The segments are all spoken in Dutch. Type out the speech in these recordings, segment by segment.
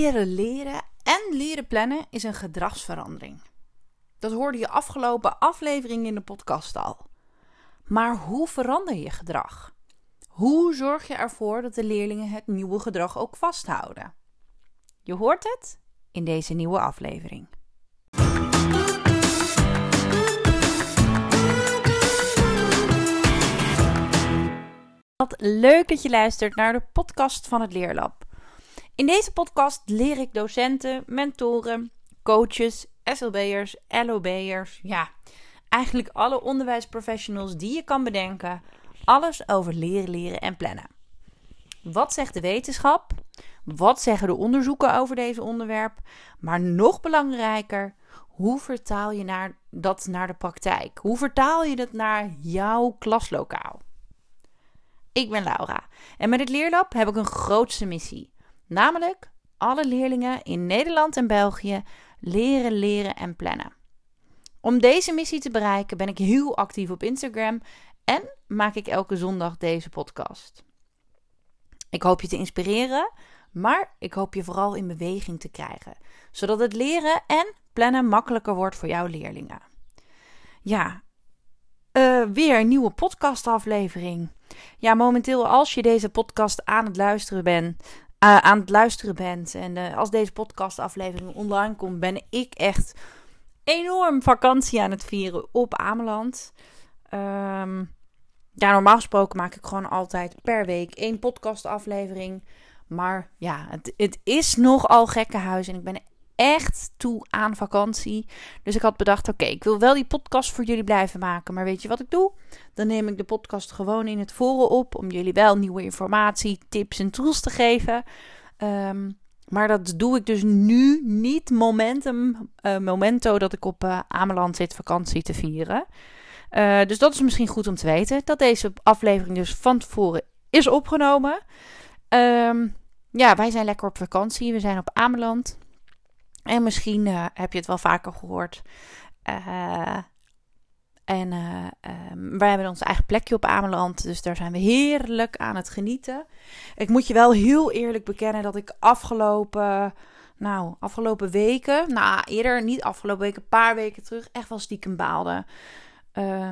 Leren leren en leren plannen is een gedragsverandering. Dat hoorde je afgelopen aflevering in de podcast al. Maar hoe verander je gedrag? Hoe zorg je ervoor dat de leerlingen het nieuwe gedrag ook vasthouden? Je hoort het in deze nieuwe aflevering. Wat leuk dat je luistert naar de podcast van het Leerlab. In deze podcast leer ik docenten, mentoren, coaches, SLB'ers, LOB'ers, ja, eigenlijk alle onderwijsprofessionals die je kan bedenken, alles over leren, leren en plannen. Wat zegt de wetenschap? Wat zeggen de onderzoeken over deze onderwerp? Maar nog belangrijker, hoe vertaal je naar, dat naar de praktijk? Hoe vertaal je dat naar jouw klaslokaal? Ik ben Laura en met het Leerlab heb ik een grootste missie. Namelijk alle leerlingen in Nederland en België leren, leren en plannen. Om deze missie te bereiken ben ik heel actief op Instagram en maak ik elke zondag deze podcast. Ik hoop je te inspireren, maar ik hoop je vooral in beweging te krijgen, zodat het leren en plannen makkelijker wordt voor jouw leerlingen. Ja, uh, weer een nieuwe podcastaflevering. Ja, momenteel als je deze podcast aan het luisteren bent, uh, aan het luisteren bent en uh, als deze podcastaflevering online komt, ben ik echt enorm vakantie aan het vieren op Ameland. Um, ja, normaal gesproken maak ik gewoon altijd per week één podcastaflevering. Maar ja, het, het is nogal gekkenhuis en ik ben echt toe aan vakantie. Dus ik had bedacht: oké, ik wil wel die podcast voor jullie blijven maken. Maar weet je wat ik doe? Dan neem ik de podcast gewoon in het forum op. Om jullie wel nieuwe informatie, tips en tools te geven. Um, maar dat doe ik dus nu niet momentum, uh, momento dat ik op uh, Ameland zit vakantie te vieren. Uh, dus dat is misschien goed om te weten. Dat deze aflevering dus van tevoren is opgenomen. Um, ja, wij zijn lekker op vakantie. We zijn op Ameland. En misschien uh, heb je het wel vaker gehoord. Uh, en um, wij hebben ons eigen plekje op Ameland. Dus daar zijn we heerlijk aan het genieten. Ik moet je wel heel eerlijk bekennen dat ik afgelopen. Nou, afgelopen weken. Nou, eerder niet afgelopen weken, een paar weken terug. Echt wel stiekem baalde. Uh,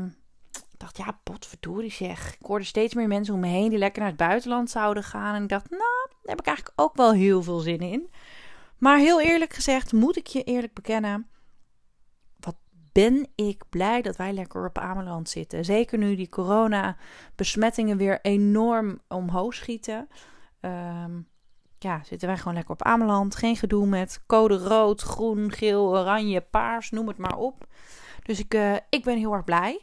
ik dacht, ja, potverdorie zeg. Ik hoorde steeds meer mensen om me heen die lekker naar het buitenland zouden gaan. En ik dacht, nou, daar heb ik eigenlijk ook wel heel veel zin in. Maar heel eerlijk gezegd, moet ik je eerlijk bekennen. Wat ben ik blij dat wij lekker op Ameland zitten. Zeker nu die corona-besmettingen weer enorm omhoog schieten. Um, ja, zitten wij gewoon lekker op Ameland. Geen gedoe met code rood, groen, geel, oranje, paars, noem het maar op. Dus ik, uh, ik ben heel erg blij.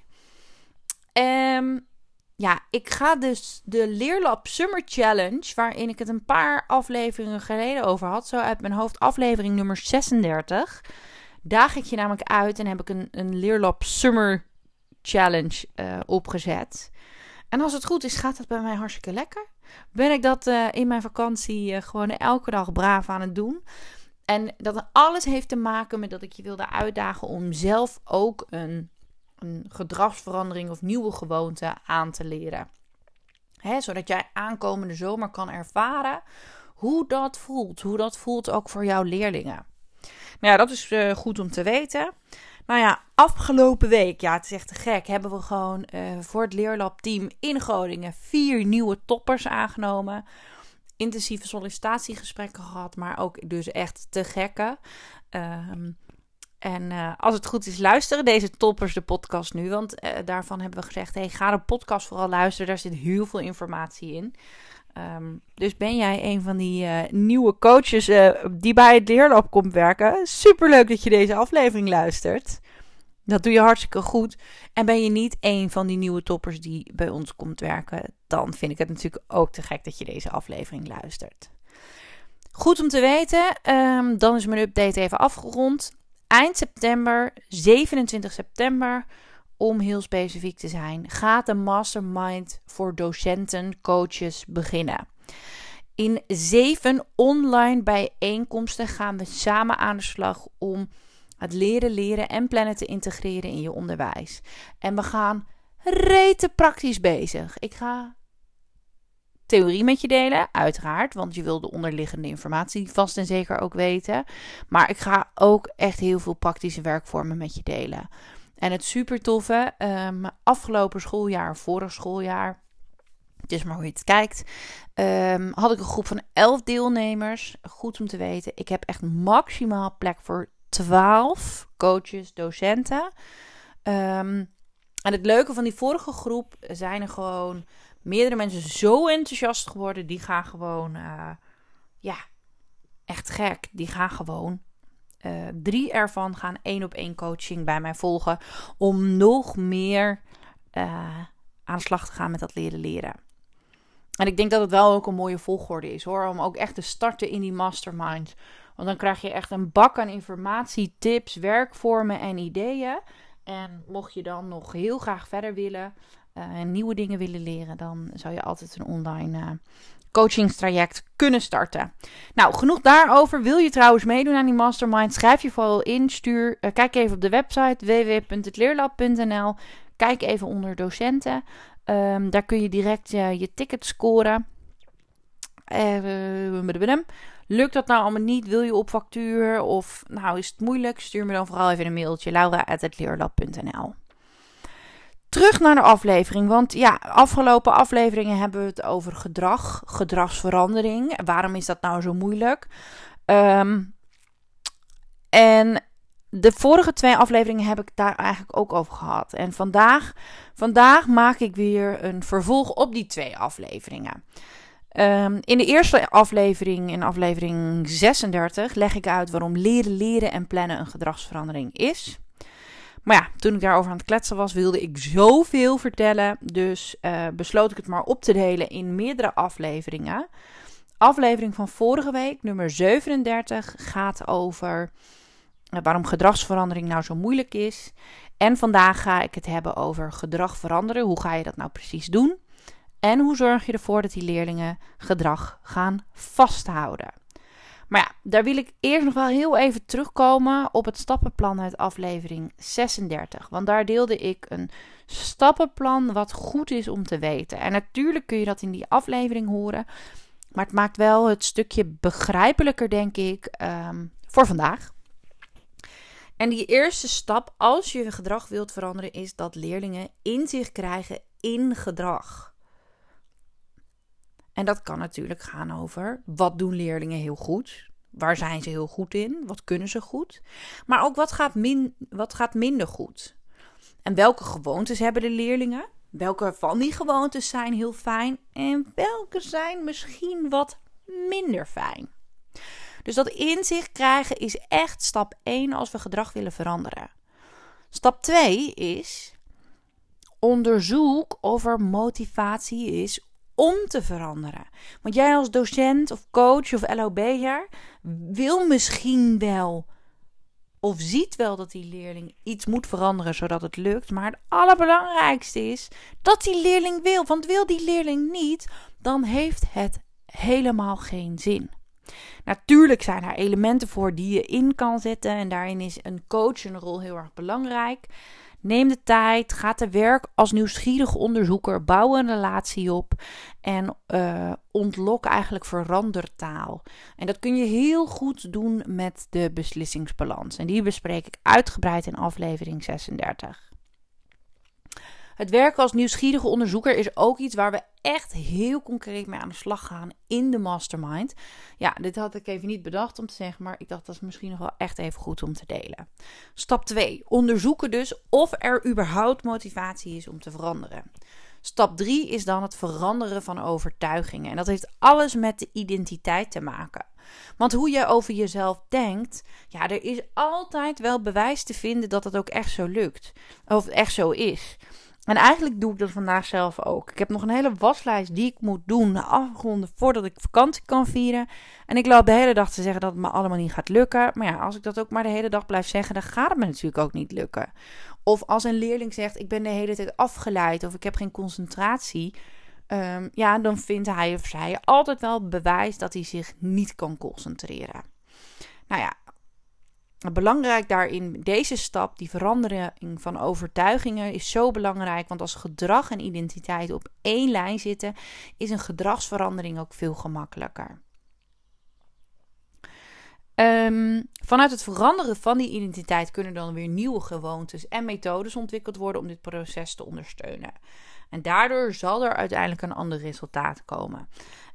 Um, ja, ik ga dus de Leerlab Summer Challenge, waarin ik het een paar afleveringen geleden over had, zo uit mijn hoofd, aflevering nummer 36. Daag ik je namelijk uit en heb ik een, een Leerlab Summer Challenge uh, opgezet. En als het goed is, gaat dat bij mij hartstikke lekker. Ben ik dat uh, in mijn vakantie uh, gewoon elke dag braaf aan het doen. En dat alles heeft te maken met dat ik je wilde uitdagen om zelf ook een een gedragsverandering of nieuwe gewoonte aan te leren. Zodat jij aankomende zomer kan ervaren hoe dat voelt. Hoe dat voelt ook voor jouw leerlingen. Nou ja, dat is uh, goed om te weten. Nou ja, afgelopen week, ja, het is echt te gek, hebben we gewoon uh, voor het Leerlab-team in Groningen vier nieuwe toppers aangenomen. Intensieve sollicitatiegesprekken gehad, maar ook dus echt te gekke. Um, en uh, als het goed is, luisteren deze toppers de podcast nu. Want uh, daarvan hebben we gezegd: hey, ga de podcast vooral luisteren. Daar zit heel veel informatie in. Um, dus ben jij een van die uh, nieuwe coaches die bij het Leerlab komt werken? Superleuk dat je deze aflevering luistert. Dat doe je hartstikke goed. En ben je niet een van die nieuwe toppers die bij ons komt werken, dan vind ik het natuurlijk ook te gek dat je deze aflevering luistert. Goed om te weten. Um, dan is mijn update even afgerond eind september, 27 september, om heel specifiek te zijn, gaat de mastermind voor docenten, coaches beginnen. In zeven online bijeenkomsten gaan we samen aan de slag om het leren, leren en plannen te integreren in je onderwijs. En we gaan rete praktisch bezig. Ik ga theorie met je delen, uiteraard. Want je wil de onderliggende informatie vast en zeker ook weten. Maar ik ga ook echt heel veel praktische werkvormen met je delen. En het super toffe, um, afgelopen schooljaar, vorig schooljaar, het is maar hoe je het kijkt, um, had ik een groep van 11 deelnemers. Goed om te weten, ik heb echt maximaal plek voor 12 coaches, docenten. Um, en het leuke van die vorige groep zijn er gewoon meerdere mensen zo enthousiast geworden. Die gaan gewoon, uh, ja, echt gek. Die gaan gewoon uh, drie ervan gaan één op één coaching bij mij volgen. Om nog meer uh, aan de slag te gaan met dat leren leren. En ik denk dat het wel ook een mooie volgorde is hoor. Om ook echt te starten in die mastermind. Want dan krijg je echt een bak aan informatie, tips, werkvormen en ideeën. En mocht je dan nog heel graag verder willen uh, nieuwe dingen willen leren, dan zou je altijd een online uh, coachingstraject kunnen starten. Nou, genoeg daarover. Wil je trouwens meedoen aan die mastermind? Schrijf je vooral in. Stuur, uh, kijk even op de website www.hetleerlab.nl. Kijk even onder docenten. Um, daar kun je direct je ticket scoren. Lukt dat nou allemaal niet? Wil je op factuur? Of nou is het moeilijk? Stuur me dan vooral even een mailtje. laura.leerlab.nl Terug naar de aflevering. Want ja, afgelopen afleveringen hebben we het over gedrag, gedragsverandering. Waarom is dat nou zo moeilijk? Um, en de vorige twee afleveringen heb ik daar eigenlijk ook over gehad. En vandaag, vandaag maak ik weer een vervolg op die twee afleveringen. Um, in de eerste aflevering, in aflevering 36, leg ik uit waarom leren, leren en plannen een gedragsverandering is. Maar ja, toen ik daarover aan het kletsen was, wilde ik zoveel vertellen. Dus uh, besloot ik het maar op te delen in meerdere afleveringen. Aflevering van vorige week, nummer 37, gaat over uh, waarom gedragsverandering nou zo moeilijk is. En vandaag ga ik het hebben over gedrag veranderen. Hoe ga je dat nou precies doen? En hoe zorg je ervoor dat die leerlingen gedrag gaan vasthouden? Maar ja, daar wil ik eerst nog wel heel even terugkomen op het stappenplan uit aflevering 36. Want daar deelde ik een stappenplan wat goed is om te weten. En natuurlijk kun je dat in die aflevering horen. Maar het maakt wel het stukje begrijpelijker, denk ik, um, voor vandaag. En die eerste stap, als je gedrag wilt veranderen, is dat leerlingen inzicht krijgen in gedrag. En dat kan natuurlijk gaan over wat doen leerlingen heel goed? Waar zijn ze heel goed in? Wat kunnen ze goed? Maar ook wat gaat, min, wat gaat minder goed? En welke gewoontes hebben de leerlingen? Welke van die gewoontes zijn heel fijn? En welke zijn misschien wat minder fijn? Dus dat inzicht krijgen is echt stap 1 als we gedrag willen veranderen. Stap 2 is onderzoek of er motivatie is om te veranderen. Want jij als docent of coach of LOB'er wil misschien wel of ziet wel dat die leerling iets moet veranderen zodat het lukt. Maar het allerbelangrijkste is dat die leerling wil. Want wil die leerling niet, dan heeft het helemaal geen zin. Natuurlijk zijn er elementen voor die je in kan zetten. En daarin is een coach een rol heel erg belangrijk. Neem de tijd, ga te werk als nieuwsgierig onderzoeker, bouw een relatie op en uh, ontlok eigenlijk verandertaal. En dat kun je heel goed doen met de beslissingsbalans. En die bespreek ik uitgebreid in aflevering 36. Het werken als nieuwsgierige onderzoeker is ook iets waar we echt heel concreet mee aan de slag gaan in de mastermind. Ja, dit had ik even niet bedacht om te zeggen, maar ik dacht dat is misschien nog wel echt even goed om te delen. Stap 2. Onderzoeken dus of er überhaupt motivatie is om te veranderen. Stap 3 is dan het veranderen van overtuigingen. En dat heeft alles met de identiteit te maken. Want hoe je over jezelf denkt, ja, er is altijd wel bewijs te vinden dat het ook echt zo lukt. Of echt zo is. En eigenlijk doe ik dat vandaag zelf ook. Ik heb nog een hele waslijst die ik moet doen, afgeronden voordat ik vakantie kan vieren. En ik loop de hele dag te zeggen dat het me allemaal niet gaat lukken. Maar ja, als ik dat ook maar de hele dag blijf zeggen, dan gaat het me natuurlijk ook niet lukken. Of als een leerling zegt, ik ben de hele tijd afgeleid of ik heb geen concentratie. Um, ja, dan vindt hij of zij altijd wel bewijs dat hij zich niet kan concentreren. Nou ja, belangrijk daarin, deze stap, die verandering van overtuigingen, is zo belangrijk. Want als gedrag en identiteit op één lijn zitten, is een gedragsverandering ook veel gemakkelijker. Um, vanuit het veranderen van die identiteit kunnen dan weer nieuwe gewoontes en methodes ontwikkeld worden om dit proces te ondersteunen. En daardoor zal er uiteindelijk een ander resultaat komen.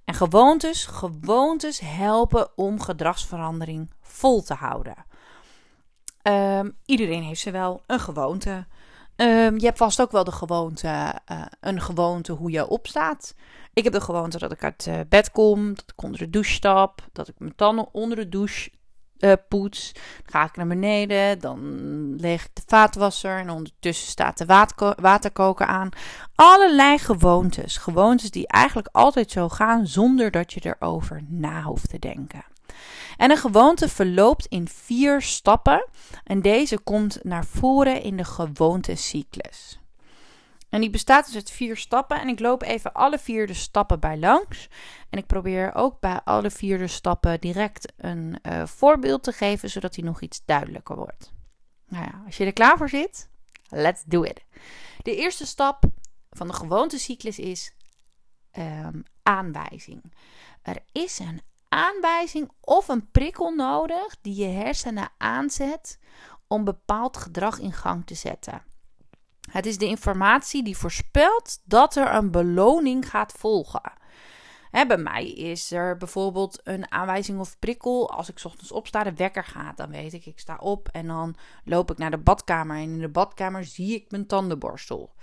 En gewoontes, gewoontes helpen om gedragsverandering vol te houden. Um, iedereen heeft ze wel een gewoonte. Um, je hebt vast ook wel de gewoonte, uh, een gewoonte hoe je opstaat. Ik heb de gewoonte dat ik uit uh, bed kom, dat ik onder de douche stap, dat ik mijn tanden onder de douche uh, poets. Dan ga ik naar beneden, dan leg ik de vaatwasser en ondertussen staat de waterkoker aan. Allerlei gewoontes. Gewoontes die eigenlijk altijd zo gaan zonder dat je erover na hoeft te denken. En een gewoonte verloopt in vier stappen en deze komt naar voren in de gewoontecyclus. En die bestaat dus uit vier stappen. En ik loop even alle vier de stappen bij langs. En ik probeer ook bij alle vier de stappen direct een uh, voorbeeld te geven, zodat die nog iets duidelijker wordt. Nou ja, als je er klaar voor zit, let's do it. De eerste stap van de gewoontecyclus is um, aanwijzing. Er is een aanwijzing of een prikkel nodig die je hersenen aanzet om bepaald gedrag in gang te zetten. Het is de informatie die voorspelt dat er een beloning gaat volgen. bij mij is er bijvoorbeeld een aanwijzing of prikkel. Als ik ochtends opsta, de wekker gaat, dan weet ik, ik sta op en dan loop ik naar de badkamer. En in de badkamer zie ik mijn tandenborstel.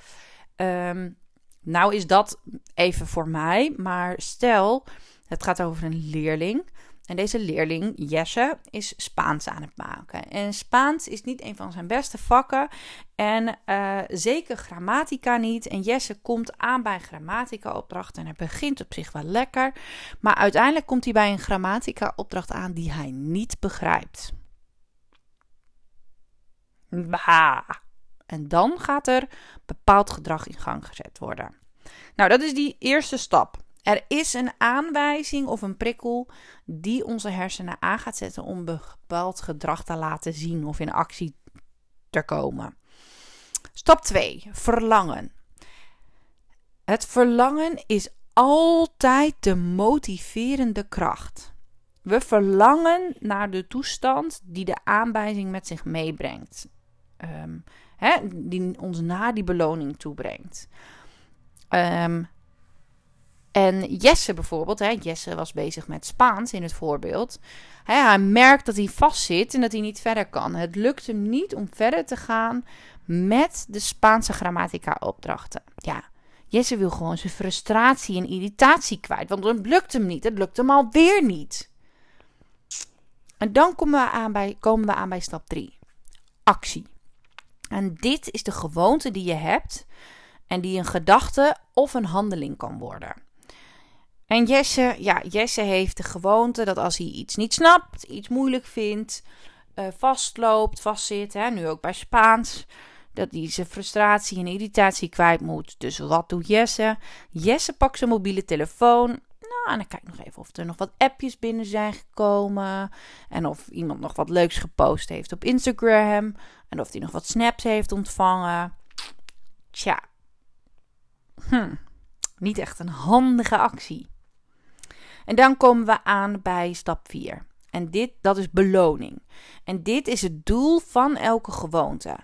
Um, nou is dat even voor mij, maar stel, het gaat over een leerling. En deze leerling, Jesse, is Spaans aan het maken. En Spaans is niet een van zijn beste vakken. En uh, zeker grammatica niet. En Jesse komt aan bij grammatica-opdracht. En hij begint op zich wel lekker. Maar uiteindelijk komt hij bij een grammatica-opdracht aan die hij niet begrijpt. Bah. En dan gaat er bepaald gedrag in gang gezet worden. Nou, dat is die eerste stap. Er is een aanwijzing of een prikkel die onze hersenen aan gaat zetten om bepaald gedrag te laten zien of in actie te komen. Stap 2. Verlangen. Het verlangen is altijd de motiverende kracht. We verlangen naar de toestand die de aanwijzing met zich meebrengt. Um, die ons naar die beloning toebrengt. Um, en Jesse bijvoorbeeld, hè, Jesse was bezig met Spaans in het voorbeeld. Hij merkt dat hij vastzit en dat hij niet verder kan. Het lukt hem niet om verder te gaan met de Spaanse grammatica-opdrachten. Ja, Jesse wil gewoon zijn frustratie en irritatie kwijt, want het lukt hem niet. Het lukt hem alweer niet. En dan komen we aan bij, komen we aan bij stap 3. Actie. En dit is de gewoonte die je hebt en die een gedachte of een handeling kan worden. En Jesse, ja, Jesse heeft de gewoonte dat als hij iets niet snapt, iets moeilijk vindt, uh, vastloopt, vastzit, hè, nu ook bij Spaans, dat hij zijn frustratie en irritatie kwijt moet. Dus wat doet Jesse? Jesse pakt zijn mobiele telefoon. Nou, en dan kijk nog even of er nog wat appjes binnen zijn gekomen. En of iemand nog wat leuks gepost heeft op Instagram. En of hij nog wat snaps heeft ontvangen. Tja. Hm. Niet echt een handige actie. En dan komen we aan bij stap 4. En dit, dat is beloning. En dit is het doel van elke gewoonte.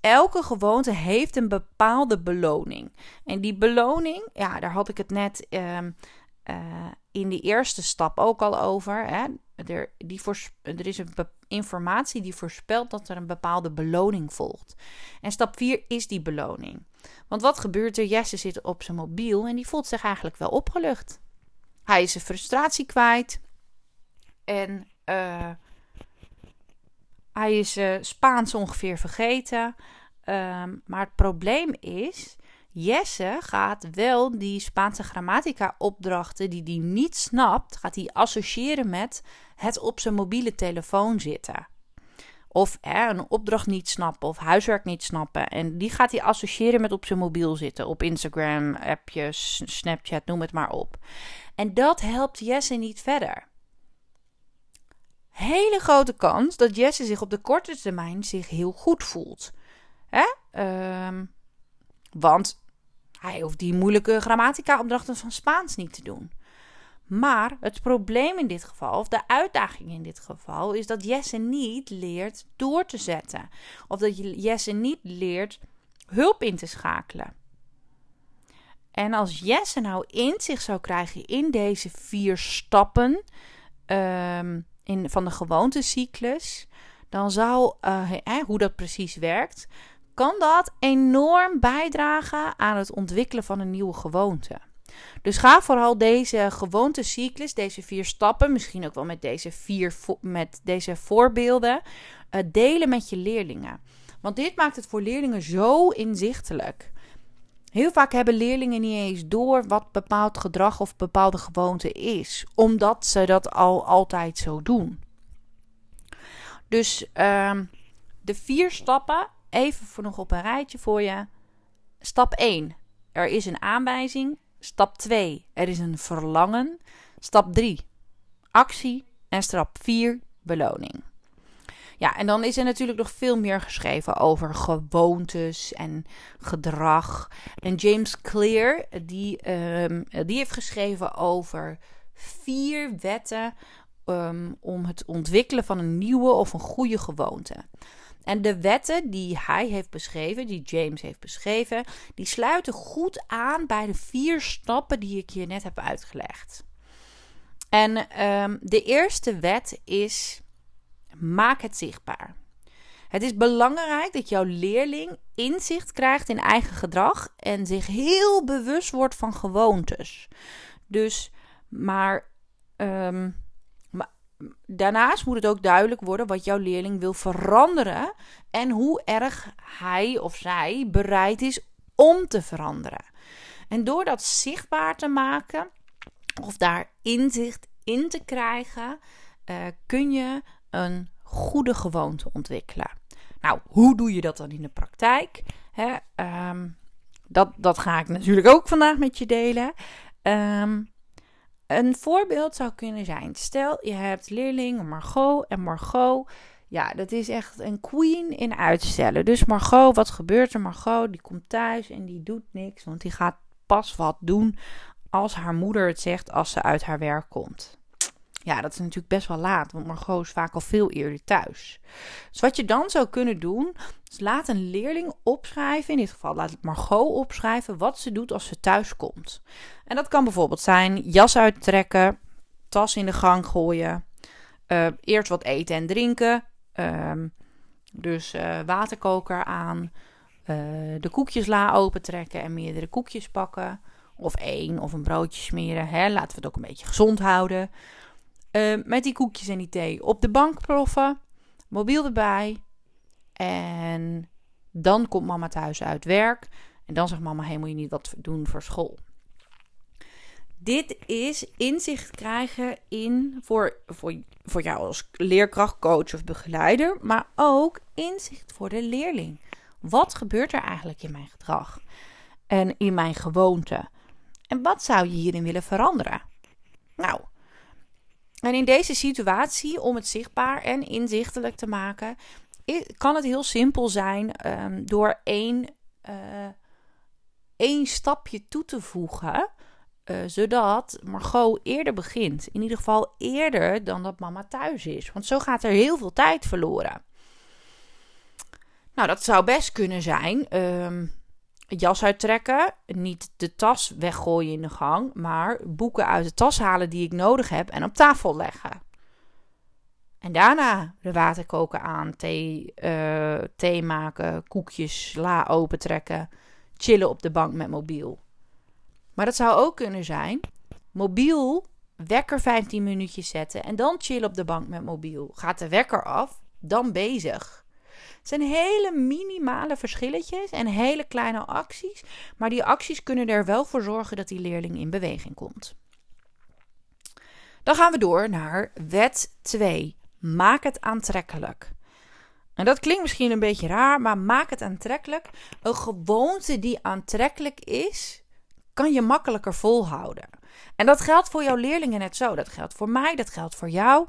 Elke gewoonte heeft een bepaalde beloning. En die beloning, ja, daar had ik het net um, uh, in de eerste stap ook al over. Hè. Er, die er is een informatie die voorspelt dat er een bepaalde beloning volgt. En stap 4 is die beloning. Want wat gebeurt er? Jesse zit op zijn mobiel en die voelt zich eigenlijk wel opgelucht. Hij is zijn frustratie kwijt. En uh, hij is uh, Spaans ongeveer vergeten. Um, maar het probleem is, Jesse gaat wel die Spaanse grammatica opdrachten die hij niet snapt, gaat hij associëren met het op zijn mobiele telefoon zitten. Of een opdracht niet snappen of huiswerk niet snappen. En die gaat hij associëren met op zijn mobiel zitten. Op Instagram, appjes, Snapchat, noem het maar op. En dat helpt Jesse niet verder. hele grote kans dat Jesse zich op de korte termijn zich heel goed voelt. Hè? Ehm, want hij hoeft die moeilijke grammatica-opdrachten van Spaans niet te doen. Maar het probleem in dit geval, of de uitdaging in dit geval, is dat Jesse niet leert door te zetten. Of dat Jesse niet leert hulp in te schakelen. En als Jesse nou inzicht zou krijgen in deze vier stappen um, in, van de gewoontecyclus, dan zou, uh, hoe dat precies werkt, kan dat enorm bijdragen aan het ontwikkelen van een nieuwe gewoonte. Dus ga vooral deze gewoontecyclus, deze vier stappen, misschien ook wel met deze vier met deze voorbeelden, uh, delen met je leerlingen. Want dit maakt het voor leerlingen zo inzichtelijk. Heel vaak hebben leerlingen niet eens door wat bepaald gedrag of bepaalde gewoonte is, omdat ze dat al altijd zo doen. Dus uh, de vier stappen, even voor nog op een rijtje voor je. Stap 1, er is een aanwijzing. Stap 2, er is een verlangen. Stap 3, actie. En stap 4, beloning. Ja, en dan is er natuurlijk nog veel meer geschreven over gewoontes en gedrag. En James Clear, die, um, die heeft geschreven over vier wetten um, om het ontwikkelen van een nieuwe of een goede gewoonte. En de wetten die hij heeft beschreven, die James heeft beschreven, die sluiten goed aan bij de vier stappen die ik je net heb uitgelegd. En um, de eerste wet is Maak het zichtbaar. Het is belangrijk dat jouw leerling inzicht krijgt in eigen gedrag en zich heel bewust wordt van gewoontes. Dus, maar, maar daarnaast moet het ook duidelijk worden wat jouw leerling wil veranderen en hoe erg hij of zij bereid is om te veranderen. En door dat zichtbaar te maken of daar inzicht in te krijgen, uh, kun je een goede gewoonte ontwikkelen. Nou, hoe doe je dat dan in de praktijk? Hè, ehm, dat, dat ga ik natuurlijk ook vandaag met je delen. Um, een voorbeeld zou kunnen zijn: stel je hebt leerling Margot en Margot. Ja, dat is echt een queen in uitstellen. Dus Margot, wat gebeurt er? Margot, die komt thuis en die doet niks, want die gaat pas wat doen als haar moeder het zegt als ze uit haar werk komt. Ja, dat is natuurlijk best wel laat, want Margot is vaak al veel eerder thuis. Dus wat je dan zou kunnen doen, is laat een leerling opschrijven, in dit geval laat Margot opschrijven wat ze doet als ze thuis komt. En dat kan bijvoorbeeld zijn jas uittrekken, tas in de gang gooien, uh, eerst wat eten en drinken, uh, dus uh, waterkoker aan, uh, de koekjesla opentrekken en meerdere koekjes pakken. Of één of een broodje smeren. Hè? Laten we het ook een beetje gezond houden. Uh, met die koekjes en die thee op de bank proffen. Mobiel erbij. En dan komt mama thuis uit werk. En dan zegt mama: hey, moet je niet wat doen voor school? Dit is inzicht krijgen in voor, voor, voor jou als leerkracht, coach of begeleider, maar ook inzicht voor de leerling. Wat gebeurt er eigenlijk in mijn gedrag en in mijn gewoonte? En wat zou je hierin willen veranderen? Nou, en in deze situatie, om het zichtbaar en inzichtelijk te maken, kan het heel simpel zijn um, door één, uh, één stapje toe te voegen. Uh, zodat Margot eerder begint. In ieder geval eerder dan dat mama thuis is. Want zo gaat er heel veel tijd verloren. Nou, dat zou best kunnen zijn. Um, jas uittrekken, niet de tas weggooien in de gang, maar boeken uit de tas halen die ik nodig heb en op tafel leggen. En daarna de waterkoker aan, thee, uh, thee maken, koekjes, la opentrekken, chillen op de bank met mobiel. Maar dat zou ook kunnen zijn, mobiel, wekker 15 minuutjes zetten en dan chillen op de bank met mobiel. Gaat de wekker af, dan bezig. Het zijn hele minimale verschilletjes en hele kleine acties, maar die acties kunnen er wel voor zorgen dat die leerling in beweging komt. Dan gaan we door naar wet 2. Maak het aantrekkelijk. En dat klinkt misschien een beetje raar, maar maak het aantrekkelijk. Een gewoonte die aantrekkelijk is, kan je makkelijker volhouden. En dat geldt voor jouw leerlingen net zo. Dat geldt voor mij, dat geldt voor jou.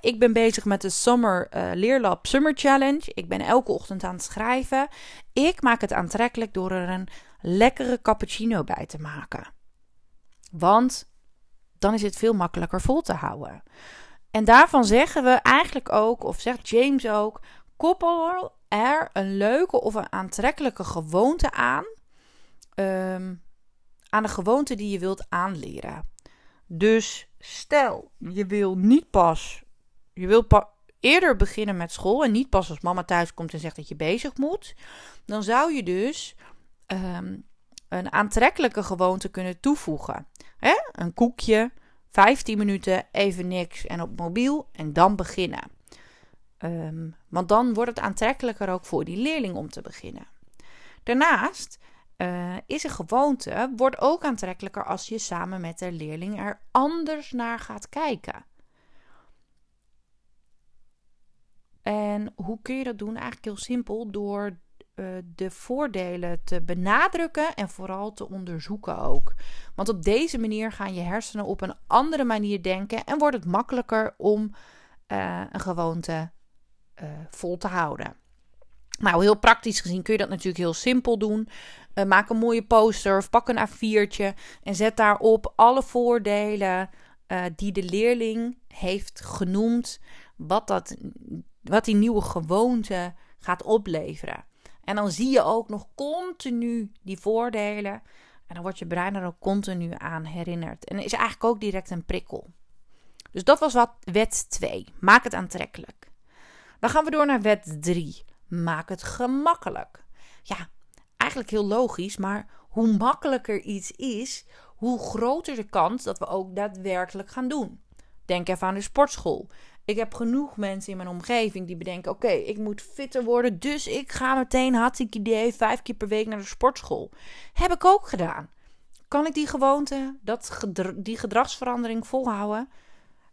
ik ben bezig met de Summer uh, Leerlab Summer Challenge. Ik ben elke ochtend aan het schrijven. Ik maak het aantrekkelijk door er een lekkere cappuccino bij te maken. Want dan is het veel makkelijker vol te houden. En daarvan zeggen we eigenlijk ook, of zegt James ook, koppel er een leuke of een aantrekkelijke gewoonte aan. Um, aan de gewoonte die je wilt aanleren. Dus stel, je wil niet pas, je wil eerder beginnen met school en niet pas als mama thuis komt en zegt dat je bezig moet, dan zou je dus ehm, een aantrekkelijke gewoonte kunnen toevoegen. Hè? Een koekje, 15 minuten, even niks en op mobiel en dan beginnen. Ehm, want dan wordt het aantrekkelijker ook voor die leerling om te beginnen. Daarnaast uh, is een gewoonte, wordt ook aantrekkelijker als je samen met de leerling er anders naar gaat kijken. En hoe kun je dat doen? Eigenlijk heel simpel door uh, de voordelen te benadrukken en vooral te onderzoeken ook. Want op deze manier gaan je hersenen op een andere manier denken en wordt het makkelijker om uh, een gewoonte vol te houden. Nou, heel praktisch gezien kun je dat natuurlijk heel simpel doen. Uh, maak een mooie poster of pak een A4'tje en zet daarop alle voordelen uh, die de leerling heeft genoemd. Wat, dat, wat die nieuwe gewoonte gaat opleveren. En dan zie je ook nog continu die voordelen. En dan wordt je brein er ook continu aan herinnerd. En is eigenlijk ook direct een prikkel. Dus dat was wat wet 2. Maak het aantrekkelijk. Dan gaan we door naar wet 3. Maak het gemakkelijk. Ja, eigenlijk heel logisch, maar hoe makkelijker iets is, hoe groter de kans dat we ook daadwerkelijk gaan doen. Denk even aan de sportschool. Ik heb genoeg mensen in mijn omgeving die bedenken: oké, ik moet fitter worden, dus ik ga meteen hartstikke idee vijf keer per week naar de sportschool. Heb ik ook gedaan. Kan ik die gewoonte, dat die gedragsverandering volhouden?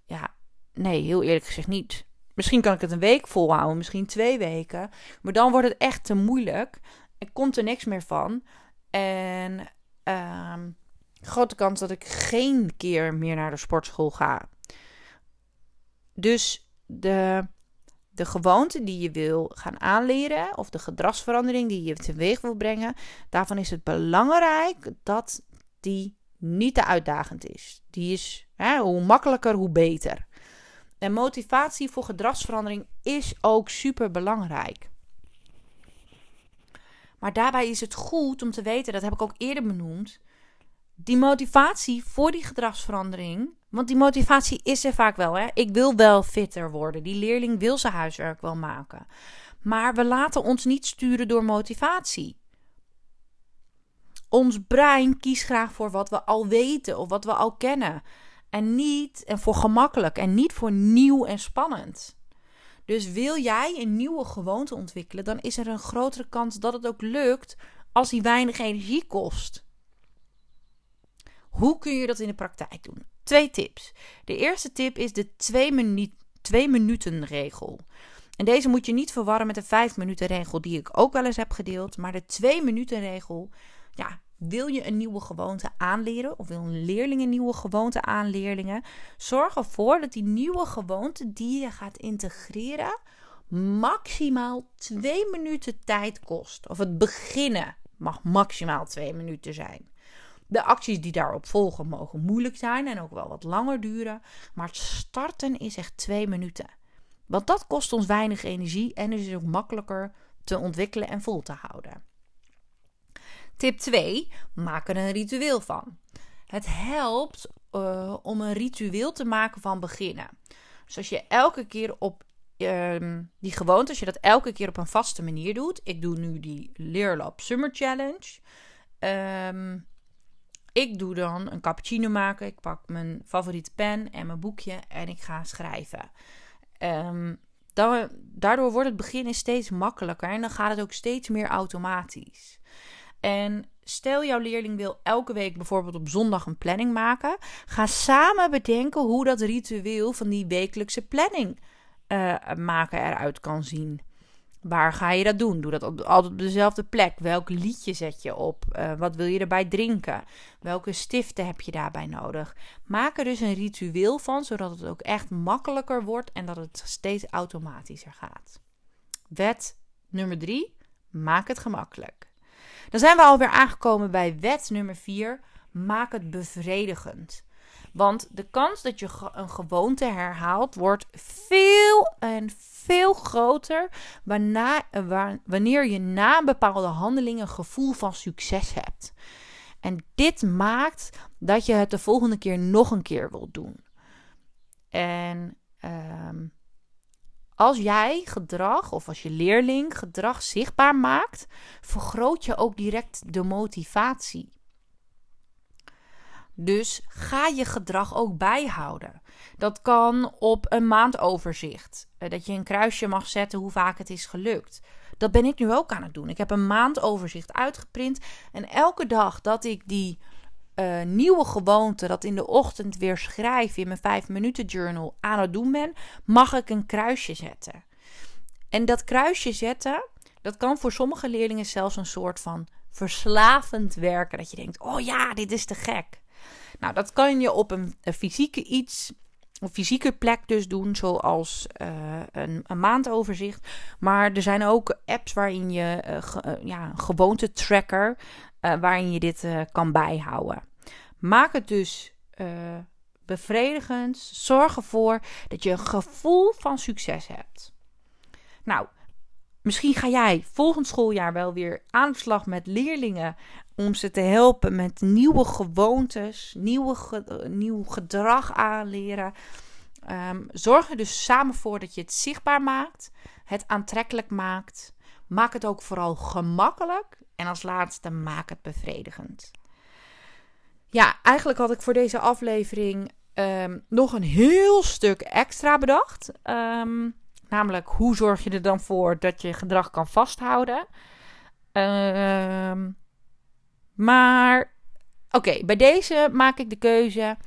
Ja, nee, heel eerlijk gezegd niet. Misschien kan ik het een week volhouden, misschien twee weken. Maar dan wordt het echt te moeilijk. Er komt er niks meer van. En uh, grote kans dat ik geen keer meer naar de sportschool ga. Dus de, de gewoonte die je wil gaan aanleren, of de gedragsverandering die je teweeg wil brengen, daarvan is het belangrijk dat die niet te uitdagend is. Die is hè, hoe makkelijker, hoe beter. En motivatie voor gedragsverandering is ook super belangrijk. Maar daarbij is het goed om te weten, dat heb ik ook eerder benoemd, die motivatie voor die gedragsverandering. Want die motivatie is er vaak wel. Hè? Ik wil wel fitter worden. Die leerling wil zijn huiswerk wel maken. Maar we laten ons niet sturen door motivatie. Ons brein kiest graag voor wat we al weten of wat we al kennen. En niet en voor gemakkelijk en niet voor nieuw en spannend. Dus wil jij een nieuwe gewoonte ontwikkelen, dan is er een grotere kans dat het ook lukt als die weinig energie kost. Hoe kun je dat in de praktijk doen? Twee tips. De eerste tip is de twee, minuut, twee minuten regel. En deze moet je niet verwarren met de vijf minuten regel die ik ook wel eens heb gedeeld. Maar de twee minuten regel, ja, wil je een nieuwe gewoonte aanleren of wil een leerling een nieuwe gewoonte aanleerlingen? Zorg ervoor dat die nieuwe gewoonte die je gaat integreren maximaal twee minuten tijd kost. Of het beginnen mag maximaal twee minuten zijn. De acties die daarop volgen mogen moeilijk zijn en ook wel wat langer duren. Maar het starten is echt twee minuten. Want dat kost ons weinig energie en is ook makkelijker te ontwikkelen en vol te houden. Tip 2. Maak er een ritueel van. Het helpt uh, om een ritueel te maken van beginnen. Dus als je elke keer op uh, die gewoonte, als je dat elke keer op een vaste manier doet. Ik doe nu die Leerlab Summer Challenge. Um, ik doe dan een cappuccino maken. Ik pak mijn favoriete pen en mijn boekje en ik ga schrijven. Dan, daardoor wordt het beginnen steeds makkelijker en dan gaat het ook steeds meer automatisch. En stel jouw leerling wil elke week bijvoorbeeld op zondag een planning maken. Ga samen bedenken hoe dat ritueel van die wekelijkse planning uh, maken eruit kan zien. Waar ga je dat doen? Doe dat altijd op dezelfde plek. Welk liedje zet je op? Uh, wat wil je erbij drinken? Welke stiften heb je daarbij nodig? Maak er dus een ritueel van, zodat het ook echt makkelijker wordt en dat het steeds automatischer gaat. Wet nummer drie: maak het gemakkelijk. Dan zijn we alweer aangekomen bij wet nummer vier: maak het bevredigend. Want de kans dat je een gewoonte herhaalt wordt veel en veel groter wanneer je na bepaalde handelingen een gevoel van succes hebt. En dit maakt dat je het de volgende keer nog een keer wilt doen. En ehm, als jij gedrag of als je leerling gedrag zichtbaar maakt, vergroot je ook direct de motivatie. Dus ga je gedrag ook bijhouden. Dat kan op een maandoverzicht. Eh, dat je een kruisje mag zetten hoe vaak het is gelukt. Dat ben ik nu ook aan het doen. Ik heb een maandoverzicht uitgeprint. En elke dag dat ik die uh, nieuwe gewoonte, dat in de ochtend weer schrijf in mijn 5 minuten journal aan het doen ben, mag ik een kruisje zetten. En dat kruisje zetten, dat kan voor sommige leerlingen zelfs een soort van verslavend werken. Dat je denkt, oh ja, dit is te gek. Nou, dat kan je op een, fysieke iets, een fysieke plek dus doen, zoals uh, een, een, maandoverzicht. Maar er zijn ook apps waarin je, uh, ja, een gewoonte tracker, waarin je dit kan bijhouden. Maak het dus bevredigend. Zorg ervoor dat je een gevoel van succes hebt. Nou, misschien ga jij volgend schooljaar wel weer aan de slag met leerlingen om ze te helpen met nieuwe gewoontes, nieuwe, nieuw gedrag aanleren. Um, zorg er dus samen voor dat je het zichtbaar maakt, het aantrekkelijk maakt. Maak het ook vooral gemakkelijk. En als laatste, maak het bevredigend. Ja, eigenlijk had ik voor deze aflevering ehm, nog een heel stuk extra bedacht. Ehm, namelijk, hoe zorg je er dan voor dat je gedrag kan vasthouden? Um, maar oké, bij deze maak ik de keuze.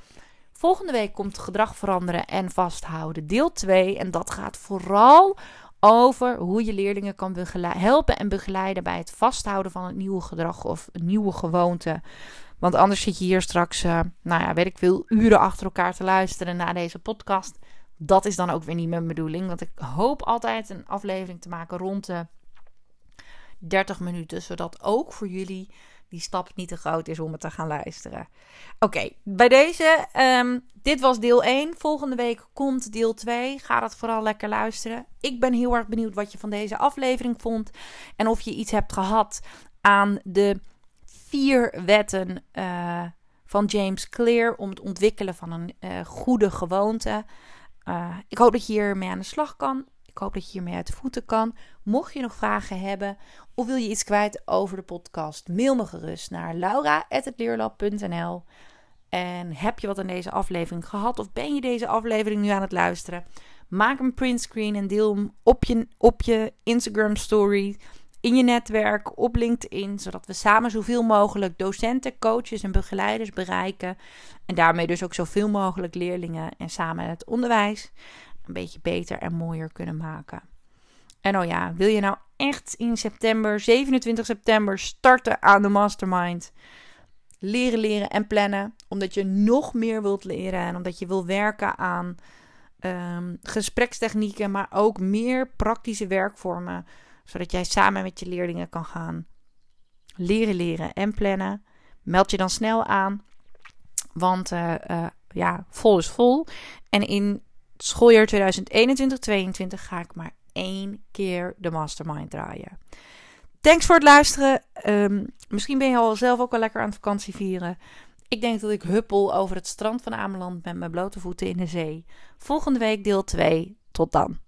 Volgende week komt gedrag veranderen en vasthouden, deel 2. En dat gaat vooral over hoe je leerlingen kan helpen en begeleiden bij het vasthouden van het nieuwe gedrag of een nieuwe gewoonte. Want anders zit je hier straks, uh, nou ja, weet ik veel, uren achter elkaar te luisteren naar deze podcast. Dat is dan ook weer niet mijn bedoeling. Want ik hoop altijd een aflevering te maken rond de 30 minuten. Zodat ook voor jullie die stap niet te groot is om het te gaan luisteren. Oké, bij deze, um, dit was deel 1. Volgende week komt deel 2. Ga dat vooral lekker luisteren. Ik ben heel erg benieuwd wat je van deze aflevering vond. En of je iets hebt gehad aan de vier wetten uh, van James Clear om het ontwikkelen van een uh, goede gewoonte. Uh, ik hoop dat je hiermee aan de slag kan. Ik hoop dat je hiermee uit de voeten kan. Mocht je nog vragen hebben of wil je iets kwijt over de podcast, mail me gerust naar laura.leerlab.nl. En heb je wat aan deze aflevering gehad of ben je deze aflevering nu aan het luisteren? Maak een printscreen en deel hem op je, op je Instagram story, in je netwerk, op LinkedIn, zodat we samen zoveel mogelijk docenten, coaches en begeleiders bereiken. En daarmee dus ook zoveel mogelijk leerlingen en samen het onderwijs een beetje beter en mooier kunnen maken. En oh ja, wil je nou echt in september, 27 september, starten aan de mastermind? Leren, leren en plannen. Omdat je nog meer wilt leren en omdat je wil werken aan um, gesprekstechnieken, maar ook meer praktische werkvormen. Zodat jij samen met je leerlingen kan gaan leren, leren en plannen. Meld je dan snel aan. Want uh, uh, ja, vol is vol. En in schooljaar 2021-2022 ga ik maar één keer de mastermind draaien. Thanks voor het luisteren. Um, misschien ben je al zelf ook wel lekker aan het vakantie vieren. Ik denk dat ik huppel over het strand van Ameland met mijn blote voeten in de zee. Volgende week deel 2. Tot dan.